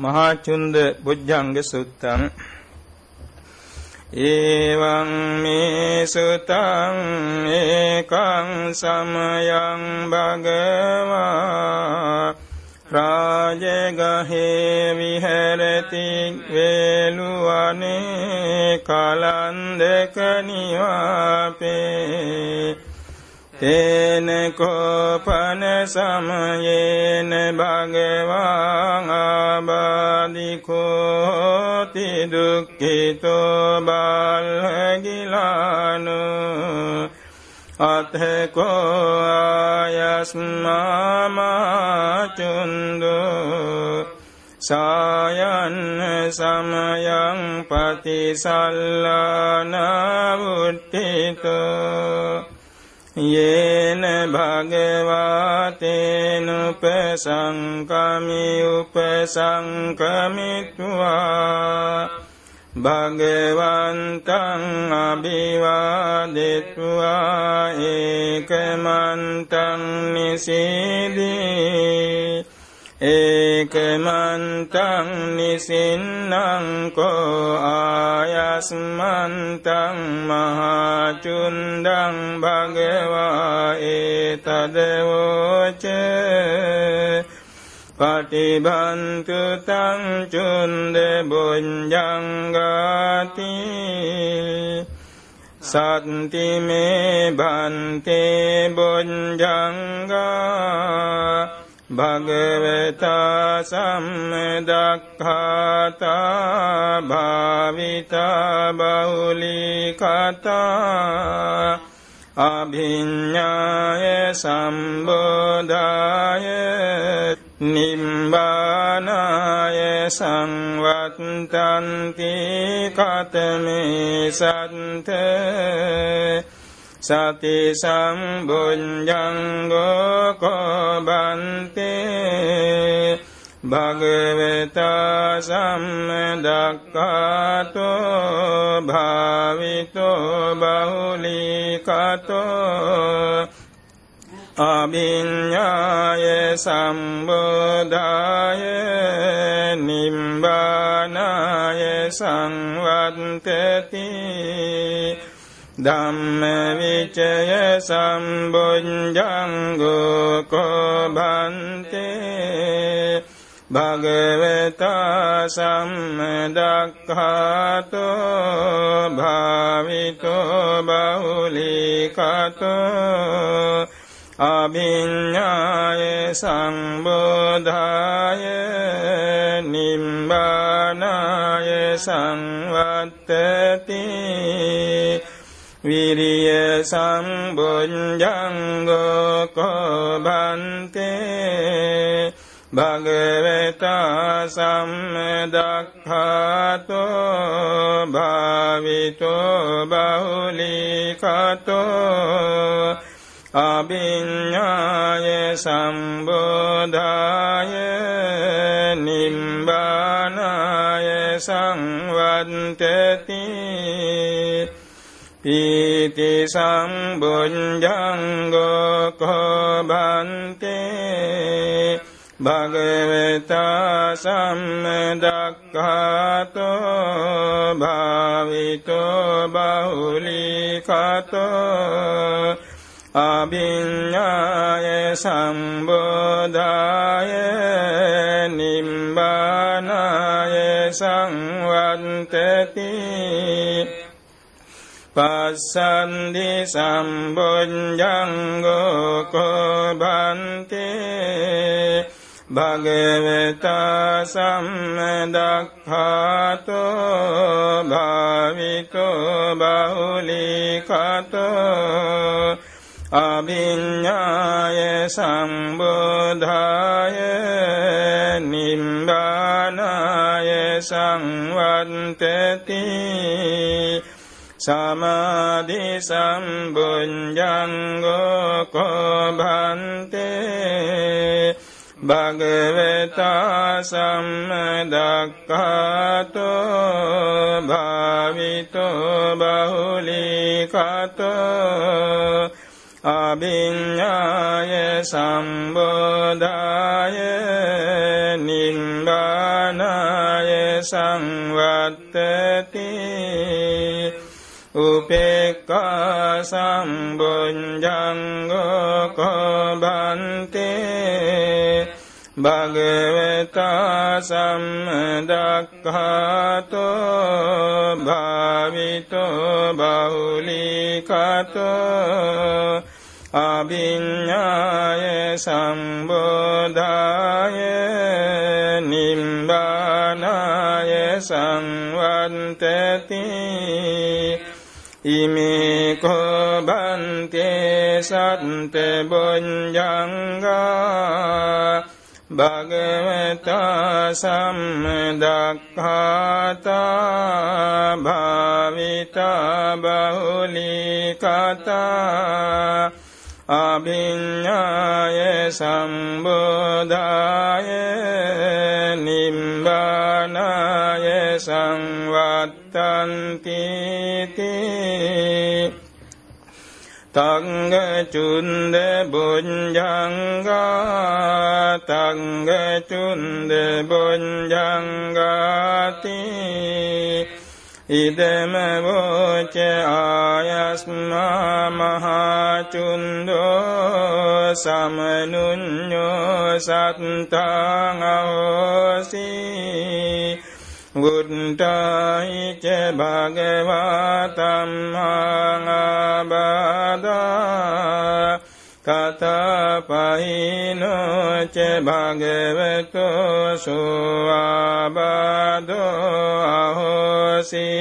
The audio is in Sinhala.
මහා චුන්ද බුද්ධංග සුත්තං එවං මේ සුතං ඒකං සමයං භගවා රාජගහේ විහෙරති වේලුවනේ කලන්දක නිවාපේ තේන කෝපන සමයේන භගවාං ආබාධිකෝති දුක්ඛිතෝ බල්හගිලානු අතකෝ ආයස්මාමාචුන්දු සායන්න සමයං පතිසල්ලාන වුට්ටිතෝ යේන භගවාතේනුපසංකමි උපසංකමිත්වා භගවන්තං අභිවාදෙත්වා ඒකමන්තං නිසීදී ඒකමන්තං නිසින්නංකෝ ආයස්මන්තං මහාචුන්දං භගවා ඒතදවෝච පටිබන්තු තං චුන්ද බුඤ්ජංගාති සත්ති මේ බන්තේ බුඤ්ජංගා භගවතා සම්මදක්ඛාතා භාවිතා බහුලී කතා අභිඤ්ඤාය සම්බෝධාය නිම්බානාය සංවත්තන්ති කතමේ සන්තේ සති සම්බුඤ්ජංගෝ කෝබන්තේ භගවතා සම්මදක්ඛාතෝ භාවිතෝ බහුලීකතෝ අභිඤ්ඤාය සම්බෝධාය නිම්බානාය සංවත්තති ධම්ම විචය සම්බුද්ධංගෝ කෝබන්තේ භගවතා සම්මදක්ඛාතෝ භාවිතෝ බහුලීකතෝ අභිඤ්ඤාය සම්බෝධාය නිම්බානාය සංවත්තති විරිය සම්බුද්ධංගෝ කෝබන්තේ භගවතා සම්මදක්ඛාතෝ භාවිතෝ බහුලීකතෝ අභිඤ්ඤාය සම්බෝධාය නිම්බානාය සංවත්තති පීති සම්බුද්ධංගෝ කෝබන්තේ භගවතා සම්මදක්ඛාතෝ භාවිතෝ බහුලීකතෝ අභිඤ්ඤාය සම්බෝධාය නිම්බානාය සංවත්තති පස්සන්දි සම්බුද්ධංගෝ කෝබන්තේ භගවතා සම්මදක්ඛාතෝ භාවිතෝ බහුලීකතෝ අභිඤ්ඤාය සම්බෝධාය නිම්බානාය සංවත්තති සමාධි සම්බුද්ධංගෝ කෝභන්තේ භගවතා සම්මදක්ඛාතෝ භාවිතෝ බහුලීකතෝ අභිඤ්ඤාය සම්බෝධාය නිම්බානාය සංවත්තති උපේක්ඛා සම්බුඤ්ජංගෝ කබන්තේ භගවතා සම්දක්ඛාතෝ භාවිතෝ බහුලීකතෝ අභිඤ්ඤාය සම්බෝධාය නිම්බානාය සංවන්තති ඉමේ කෝබන්තේ සත්ත බොඤ්ජංගා භගවතා සම්මදක්ඛාතා භාවිතා බහුලීකතා අභිඤ්ඤාය සම්බෝධාය නිම්බානාය සංවත්තන්ති තංග චුන්ද බුඤ්ජංගා තංග චුන්ද බුඤ්ජංගාති ඉදම වෝච ආයස්මා මහචුන්දෝ සමනුඤ්ඤෝ සත්තං අවසී ගුට්ටායිච භගවතම්මාබාදා කතපහිනෝච භගවතු සුවාබාදෝ අහෝසිතිී